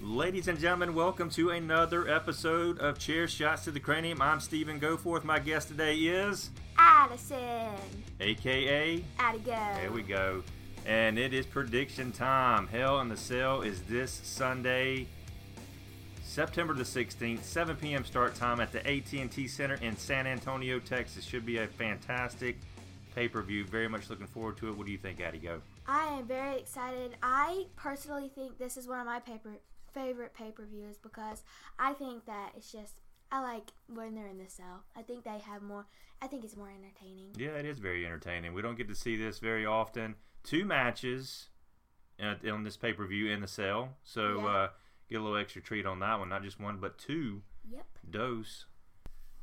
Ladies and gentlemen, welcome to another episode of Chair Shots to the Cranium. I'm Stephen Goforth. My guest today is Addison. AKA. Addie go. There we go. And it is prediction time. Hell in the Cell is this Sunday, September the 16th, 7 p.m. start time at the AT&T Center in San Antonio, Texas. Should be a fantastic pay-per-view. Very much looking forward to it. What do you think, Addie? Go. I am very excited. I personally think this is one of my paper favorite pay per views because I think that it's just I like when they're in the cell. I think they have more. I think it's more entertaining. Yeah, it is very entertaining. We don't get to see this very often. Two matches uh, on this pay per view in the cell, so Yeah. uh, get a little extra treat on that one. Not just one, but two Yep. dose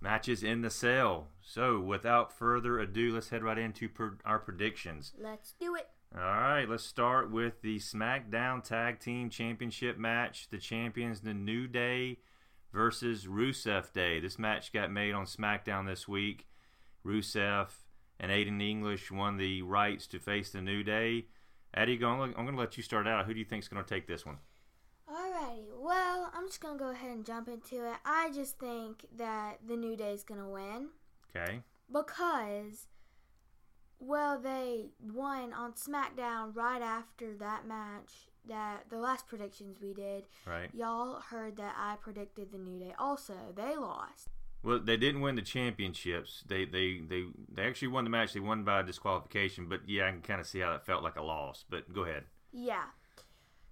matches in the cell. So, without further ado, let's head right into per- our predictions. Let's do it. All right, let's start with the SmackDown Tag Team Championship match. The champions, the New Day versus Rusev Day. This match got made on SmackDown this week. Rusev and Aiden English won the rights to face the New Day. Eddie, I'm going to let you start out. Who do you think is going to take this one? Alrighty. Well, I'm just gonna go ahead and jump into it. I just think that the New Day's gonna win Okay. because, well, they won on SmackDown right after that match. That the last predictions we did, Right. y'all heard that I predicted the New Day. Also, they lost. Well, they didn't win the championships. They they they they actually won the match. They won by disqualification. But yeah, I can kind of see how that felt like a loss. But go ahead. Yeah.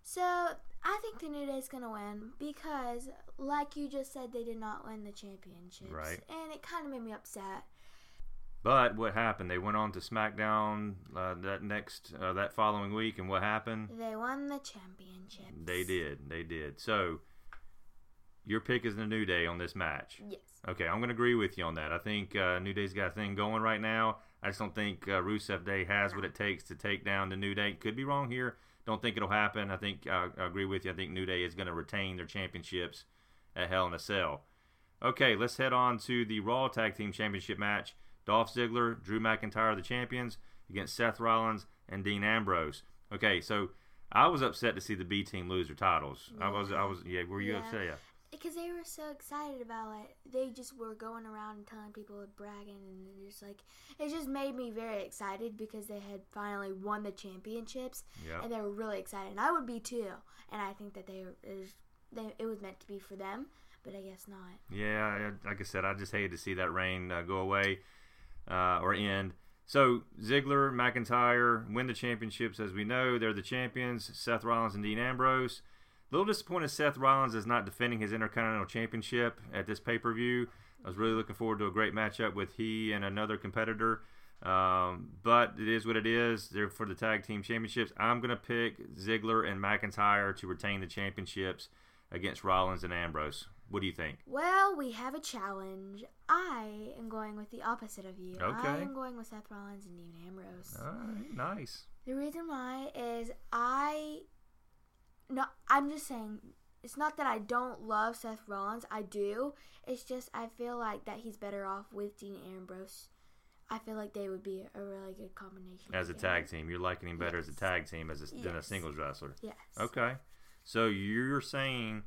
So I think the New Day's gonna win because, like you just said, they did not win the championships, Right. And it kind of made me upset. But what happened? They went on to SmackDown uh, that next uh, that following week, and what happened? They won the championship. They did. They did. So your pick is the New Day on this match. Yes. Okay, I'm going to agree with you on that. I think uh, New Day's got a thing going right now. I just don't think uh, Rusev Day has what it takes to take down the New Day. Could be wrong here. Don't think it'll happen. I think uh, I agree with you. I think New Day is going to retain their championships at Hell in a Cell. Okay, let's head on to the Raw Tag Team Championship match. Dolph Ziggler, Drew McIntyre, the champions, against Seth Rollins and Dean Ambrose. Okay, so I was upset to see the B team lose their titles. I was, I was, yeah. Were you Yeah. upset? Yeah. Because they were so excited about it. They just were going around and telling people bragging and it just like it just made me very excited because they had finally won the championships Yeah. and they were really excited. And I would be too. And I think that they were it was, they, it was meant to be for them, but I guess not. Yeah, like I said, I just hated to see that reign uh, go away uh, or end. So Ziggler, McIntyre win the championships. As we know, they're the champions. Seth Rollins and Dean Ambrose. A little disappointed Seth Rollins is not defending his Intercontinental Championship at this pay per view. I was really looking forward to a great matchup with he and another competitor. Um, but it is what it is. They're for the tag team championships. I'm going to pick Ziggler and McIntyre to retain the championships against Rollins and Ambrose. What do you think? Well, we have a challenge. I am going with the opposite of you. Okay. I am going with Seth Rollins and Dean Ambrose. All right, nice. The reason why is I no I'm just saying it's not that I don't love Seth Rollins. I do. It's just I feel like that he's better off with Dean Ambrose. I feel like they would be a really good combination. As a tag team, you're liking him better as a tag team as a, than a Yes. singles wrestler. Yes. Okay, so you're saying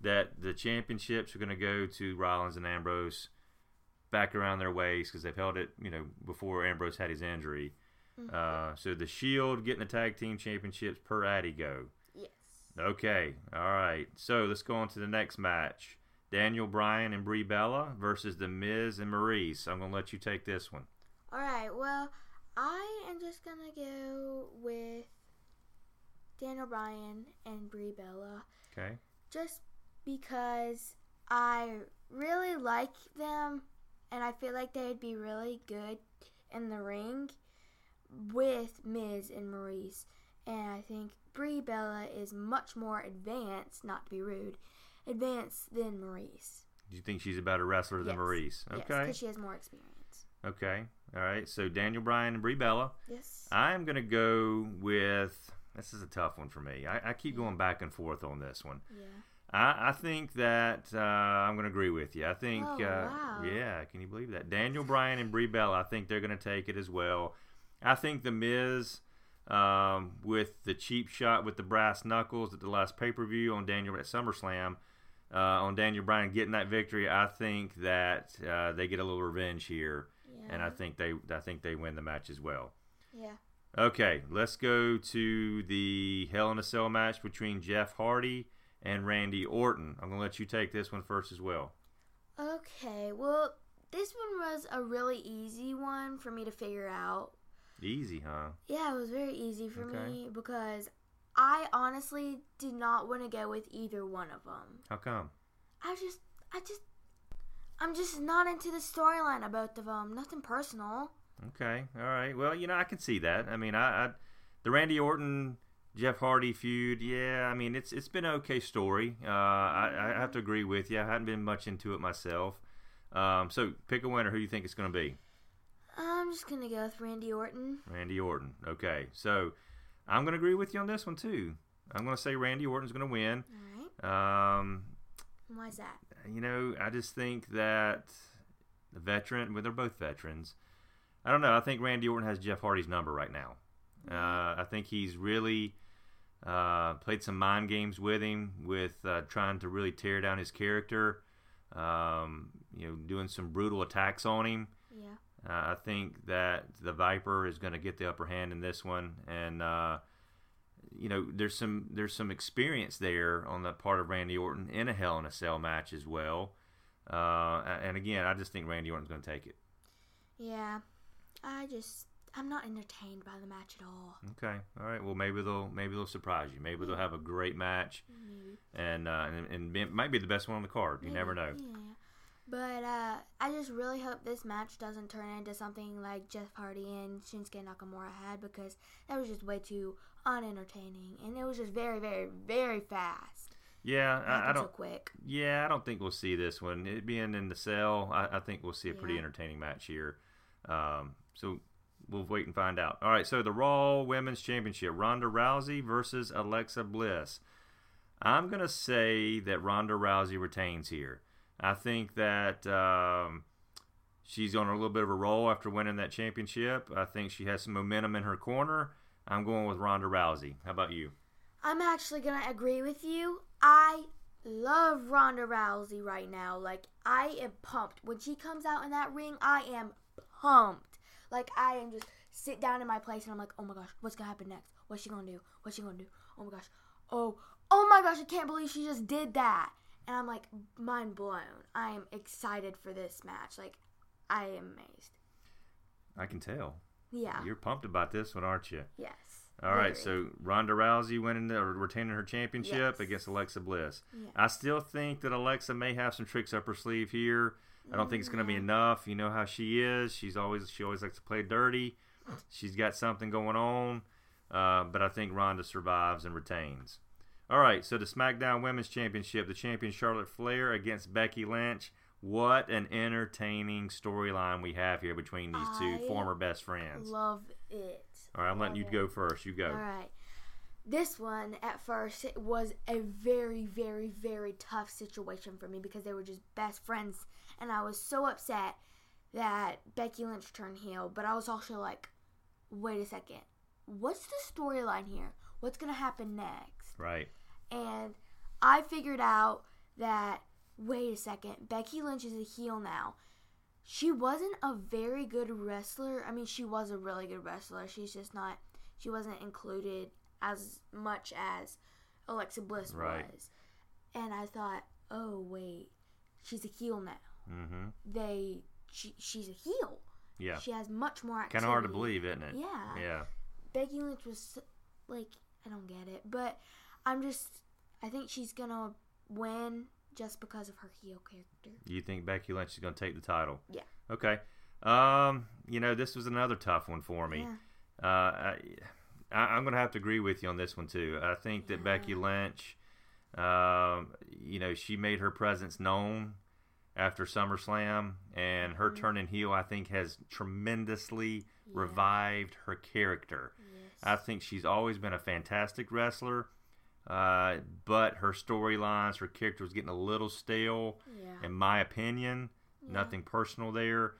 that the championships are going to go to Rollins and Ambrose back around their waist because they've held it, you know, before Ambrose had his injury. Mhm. Uh, so the Shield getting the tag team championships per Addy go. yes. Okay, all right. So let's go on to the next match. Daniel Bryan and Brie Bella versus The Miz and Maryse. I'm going to let you take this one. All right. Well, I am just gonna go with Daniel Bryan and Brie Bella. Okay. just because I really like them and I feel like they'd be really good in the ring with Miz and Maryse. And I think Brie Bella is much more advanced, not to be rude, advanced than Maryse. Do you think she's a better wrestler than Yes. Maryse? Yes, Okay. because she has more experience. Okay. All right. So Daniel Bryan and Brie Bella. Yes. I'm going to go with. This is a tough one for me. I, I keep going back and forth on this one. yeah. I, I think that uh, I'm going to agree with you. I think, Oh, uh, wow. yeah, can you believe that? Daniel Bryan and Brie Bella, I think they're going to take it as well. I think The Miz um, with the cheap shot with the brass knuckles at the last pay per view on Daniel at SummerSlam. Uh, on Daniel Bryan getting that victory, I think that uh, they get a little revenge here, Yeah. and I think they I think they win the match as well. yeah. Okay, let's go to the Hell in a Cell match between Jeff Hardy and Randy Orton. I'm gonna let you take this one first as well. Okay. Well, this one was a really easy one for me to figure out. Easy, huh? Yeah, it was very easy for Okay. me because I honestly did not want to go with either one of them. How come? I just, I just, I'm just not into the storyline of both of them. Nothing personal. Okay, all right. Well, you know, I can see that. I mean, I, I the Randy Orton Jeff Hardy feud. Yeah, I mean, it's it's been an okay story. Uh, I, I have to agree with you. I hadn't been much into it myself. Um, so pick a winner. Who do you think it's going to be? I'm just gonna go with Randy Orton. Randy Orton. Okay, so I'm going to agree with you on this one too. I'm going to say Randy Orton's going to win. All right. Um, Why's that? you know, I just think that the veteran, well, they're both veterans. I don't know. I think Randy Orton has Jeff Hardy's number right now. Uh, I think he's really uh, played some mind games with him, with uh, trying to really tear down his character. Um, you know, doing some brutal attacks on him. Yeah. Uh, I think that the Viper is going to get the upper hand in this one, and uh, you know, there's some there's some experience there on the part of Randy Orton in a Hell in a Cell match as well. Uh, and again, I just think Randy Orton's going to take it. Yeah. I just, I'm not entertained by the match at all. Okay, all right. Well, maybe they'll maybe they'll surprise you. Maybe they'll have a great match, Maybe. and uh, and, and it might be the best one on the card. You never know. Yeah. But uh, I just really hope this match doesn't turn into something like Jeff Hardy and Shinsuke Nakamura had because that was just way too unentertaining and it was just very, very, very fast. Yeah, I, I don't. so quick. Yeah, I don't think we'll see this one. It being in the cell, I, I think we'll see a pretty Yeah. entertaining match here. Um, so we'll wait and find out. All right, so the Raw Women's Championship Ronda Rousey versus Alexa Bliss. I'm going to say that Ronda Rousey retains here. I think that um, she's on a little bit of a roll after winning that championship. I think she has some momentum in her corner. I'm going with Ronda Rousey. How about you? I'm actually gonna agree with you. I love Ronda Rousey right now. Like I am pumped when she comes out in that ring. I am pumped. Like I am just sit down in my place and I'm like, oh my gosh, what's gonna happen next? What's she gonna do? What's she gonna do? Oh my gosh. Oh, oh my gosh, I can't believe she just did that. And I'm like mind blown. I am excited for this match. Like I am amazed. I can tell. Yeah. You're pumped about this one, aren't you? yes. All right, Very. so Ronda Rousey winning the, or retaining her championship Yes. against Alexa Bliss. Yeah. I still think that Alexa may have some tricks up her sleeve here. I don't think it's going to be enough. You know how she is. She's always she always likes to play dirty. She's got something going on, uh, but I think Ronda survives and retains. All right, so the SmackDown Women's Championship, the champion Charlotte Flair against Becky Lynch. What an entertaining storyline we have here between these two I former best friends. Love it. All right, I'm letting you love go first. You go. All right. This one at first it was a very, very, very tough situation for me because they were just best friends, and I was so upset that Becky Lynch turned heel. But I was also like, wait a second, what's the storyline here? What's gonna happen next? Right. And I figured out that wait a second, Becky Lynch is a heel now. She wasn't a very good wrestler. I mean, she was a really good wrestler. She's just not. She wasn't included as much as Alexa Bliss Right. was. And I thought, oh wait, she's a heel now. Mm-hmm. They, she, she's a heel. Yeah. She has much more. Kind of hard to believe, isn't it? Yeah. Yeah. Becky Lynch was like, I don't get it, but I'm just, I think she's gonna win just because of her heel character. You think Becky Lynch is going to take the title? Yeah. Okay. Um, you know, this was another tough one for me. Yeah. Uh, I, I, I'm going to have to agree with you on this one too. I think that Yeah. Becky Lynch, um, you know, she made her presence known after SummerSlam, and her Mhm. turning heel, I think, has tremendously Yeah. revived her character. Yes. I think she's always been a fantastic wrestler, uh, but her storylines, her character was getting a little stale, yeah. in my opinion. Yeah. Nothing personal there.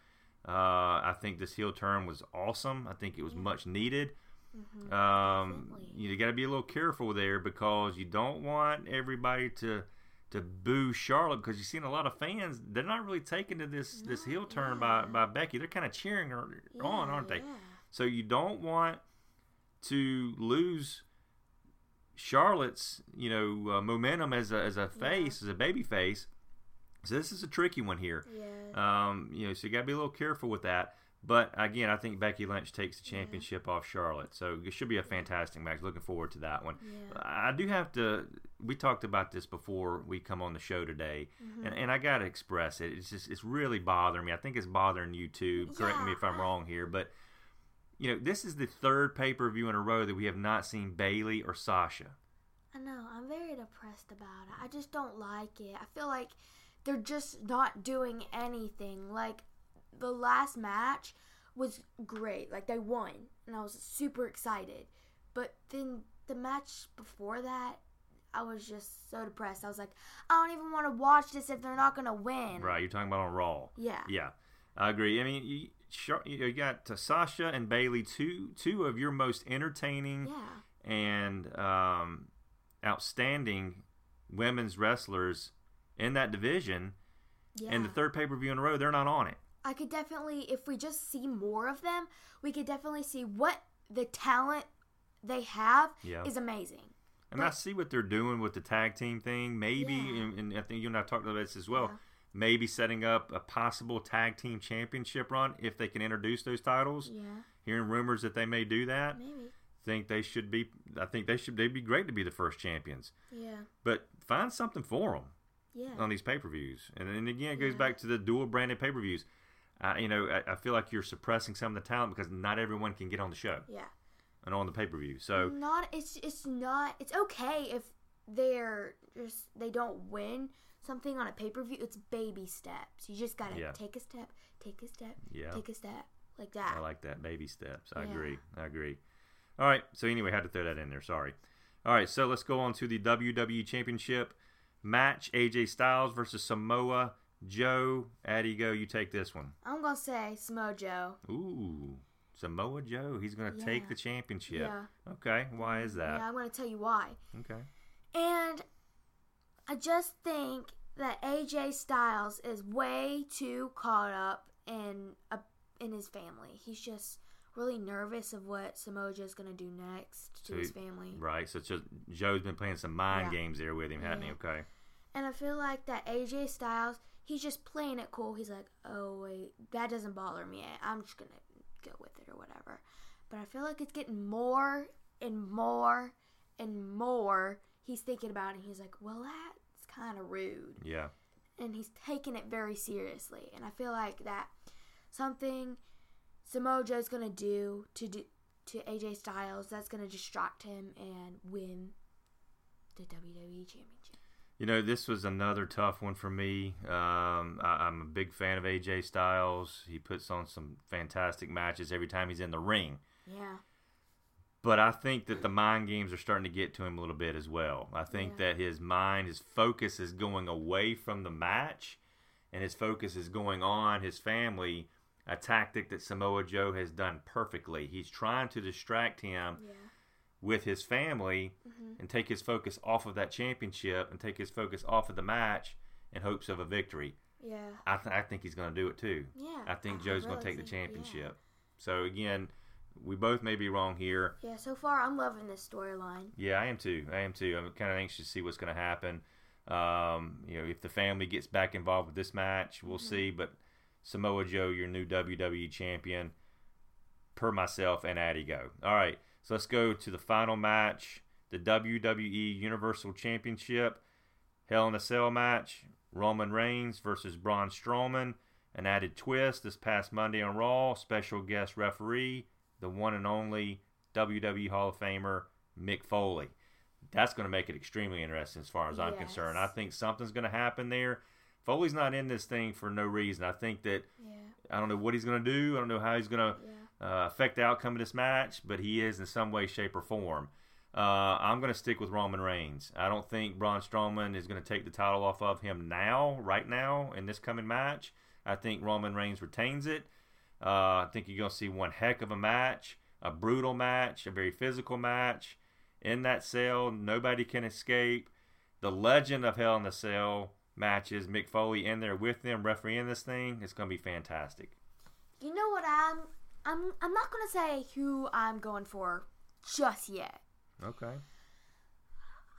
Uh, I think this heel turn was awesome. I think it was much needed. Mhm. Um, Definitely. you got to be a little careful there because you don't want everybody to to boo Charlotte because you've seen a lot of fans. They're not really taking to this this heel turn yeah. by by Becky. They're kind of cheering her on, aren't they? yeah. So you don't want to lose Charlotte's, you know, uh, momentum as a, as a face, as a baby face. So this is a tricky one here. Yeah. Um, you know, so you got to be a little careful with that. But again, I think Becky Lynch takes the championship off Charlotte, so it should be a fantastic match. Looking forward to that one. Yeah. I do have to. We talked about this before we come on the show today, Mm-hmm. and, and I got to express it. It's just it's really bothering me. I think it's bothering you too. Correct me if I'm wrong here, but you know, this is the third pay per view in a row that we have not seen Bayley or Sasha. I know. I'm very depressed about it. I just don't like it. I feel like they're just not doing anything. Like the last match was great. Like they won, and I was super excited. But then the match before that, I was just so depressed. I was like, I don't even want to watch this if they're not gonna win. Right? You're talking about on Raw. Yeah. Yeah, I agree. I mean, you, you got Sasha and Bayley, two two of your most entertaining Yeah. and um, outstanding women's wrestlers in that division. Yeah. And the third pay per view in a row, they're not on it. I could definitely, if we just see more of them, we could definitely see what the talent they have Yeah. is amazing. And I see what they're doing with the tag team thing. Maybe, Yeah. and, and I think you and I talked about this as well. Yeah. Maybe setting up a possible tag team championship run if they can introduce those titles. Yeah, Hearing rumors that they may do that. maybe. Think they should be. I think they should. They'd be great to be the first champions. Yeah, But find something for them. yeah, on these pay per views. And then again, it goes back to the dual branded pay per views. Uh, you know, I, I feel like you're suppressing some of the talent because not everyone can get on the show yeah. and on the pay per view. So not. It's it's not. It's okay if they're just they don't win something on a pay per view. It's baby steps. You just gotta Yeah. take a step, take a step, yeah, take a step, like that. I like that baby steps. I Yeah. agree. I agree. All right. So anyway, I had to throw that in there. Sorry. All right. So let's go on to the WWE Championship match: AJ Styles versus Samoa Joe. Addy, go. You take this one. I'm gonna say Samoa Joe. Ooh, Samoa Joe. He's going to take the championship. Yeah. Okay. Why is that? Yeah, I'm gonna tell you why. Okay. And I just think that AJ Styles is way too caught up in a, in his family. He's just really nervous of what Samoa Joe's gonna do next to So his family. Right. So just Joe's been playing some mind Yeah. games there with him, hasn't he? Okay. And I feel like that AJ Styles, he's just playing it cool. He's like, oh wait, that doesn't bother me. I'm just gonna go with it or whatever. But I feel like it's getting more and more and more. He's thinking about it. And he's like, well, that's kind of rude. Yeah. and he's taking it very seriously. And I feel like that something Samoa Joe's gonna do to do to AJ Styles that's gonna distract him and win the WWE Championship. You know, this was another tough one for me. Um, I, I'm a big fan of AJ Styles. He puts on some fantastic matches every time he's in the ring. Yeah, But I think that the mind games are starting to get to him a little bit as well. I think Yeah. that his mind, his focus is going away from the match, and his focus is going on his family. A tactic that Samoa Joe has done perfectly. He's trying to distract him yeah, with his family hmm and take his focus off of that championship and take his focus off of the match in hopes of a victory. yeah, I, th- I think he's going to do it too. yeah. I think Joe's going to really take the championship. So again, we both may be wrong here. Yeah. yeah, so far I'm loving this storyline. Yeah, I am too. I am too. I'm kind of anxious to see what's going to happen. Um, you know, if the family gets back involved with this match, we'll Mhm. see. But Samoa Joe, your new WWE champion, per myself and Addy go. All right, so let's go to the final match, the WWE Universal Championship, Hell in a Cell match, Roman Reigns versus Braun Strowman. An added twist this past Monday on Raw. Special guest referee, the one and only WWE Hall of Famer Mick Foley. That's going to make it extremely interesting as far as I'm Yes. concerned. I think something's going to happen there. Foley's not in this thing for no reason. I think that Yeah, I don't know what he's going to do. I don't know how he's going to yeah, uh, affect the outcome of this match, but he is in some way, shape, or form. Uh, I'm going to stick with Roman Reigns. I don't think Braun Strowman is going to take the title off of him now, right now, in this coming match. I think Roman Reigns retains it. Uh, I think you're going to see one heck of a match. a brutal match, a very physical match. In that cell, nobody can escape. The legend of Hell in the Cell matches, Mick Foley in there with them refereeing this thing. It's going to be fantastic. You know what I'm I'm I'm not gonna say who I'm going for just yet. Okay.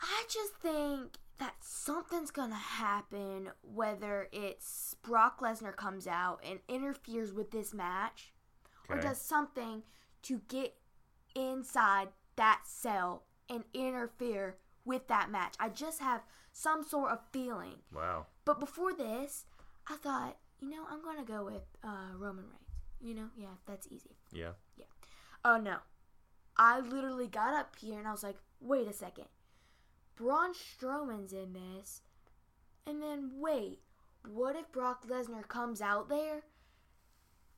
I just think that something's gonna happen, whether it's Brock Lesnar comes out and interferes with this match, or does something to get inside that cell and interfere with that match. I just have some sort of feeling. Wow. But before this, I thought, you know, I'm gonna go with uh, Roman Reigns. You know, yeah, that's easy. Yeah. Yeah. Oh no. I literally got up here and I was like, wait a second. Braun Strowman's in this. And then wait, what if Brock Lesnar comes out there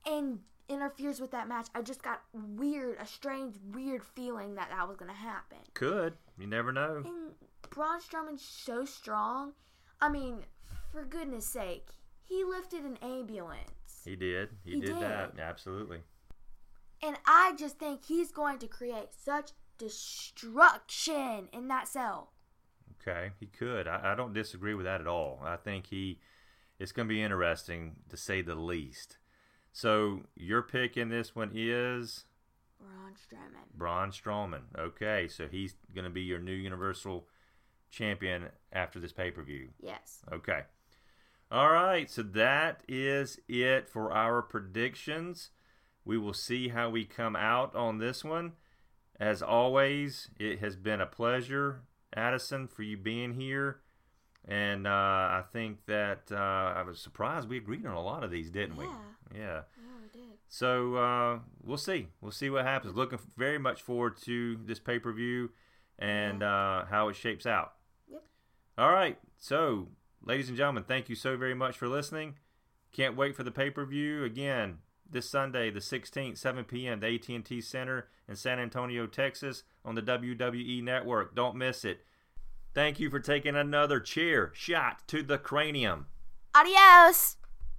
and interferes with that match? I just got weird, a strange, weird feeling that that was going to happen. Could. You never know. And Braun Strowman's so strong. I mean, for goodness sake, he lifted an ambulance. He did. He, He did, that. Absolutely. And I just think he's going to create such destruction in that cell. Okay, he could. I, I don't disagree with that at all. I think he it's going to be interesting to say the least. So your pick in this one is Braun Strowman. Braun Strowman. Okay, so he's going to be your new Universal Champion after this pay per view. Yes. Okay. All right, so that is it for our predictions. We will see how we come out on this one. As always, it has been a pleasure, Addison, for you being here. And uh, I think that uh, I was surprised we agreed on a lot of these, didn't we? Yeah. Yeah. Yeah, we did. So uh, we'll see. We'll see what happens. Looking very much forward to this pay per view and uh, how it shapes out. Yep. All right. So, ladies and gentlemen, thank you so very much for listening. Can't wait for the pay per view again this Sunday, the 16th, 7 p.m. the AT&T Center in San Antonio, Texas, on the WWE Network. Don't miss it. Thank you for taking another chair shot to the cranium. Adios!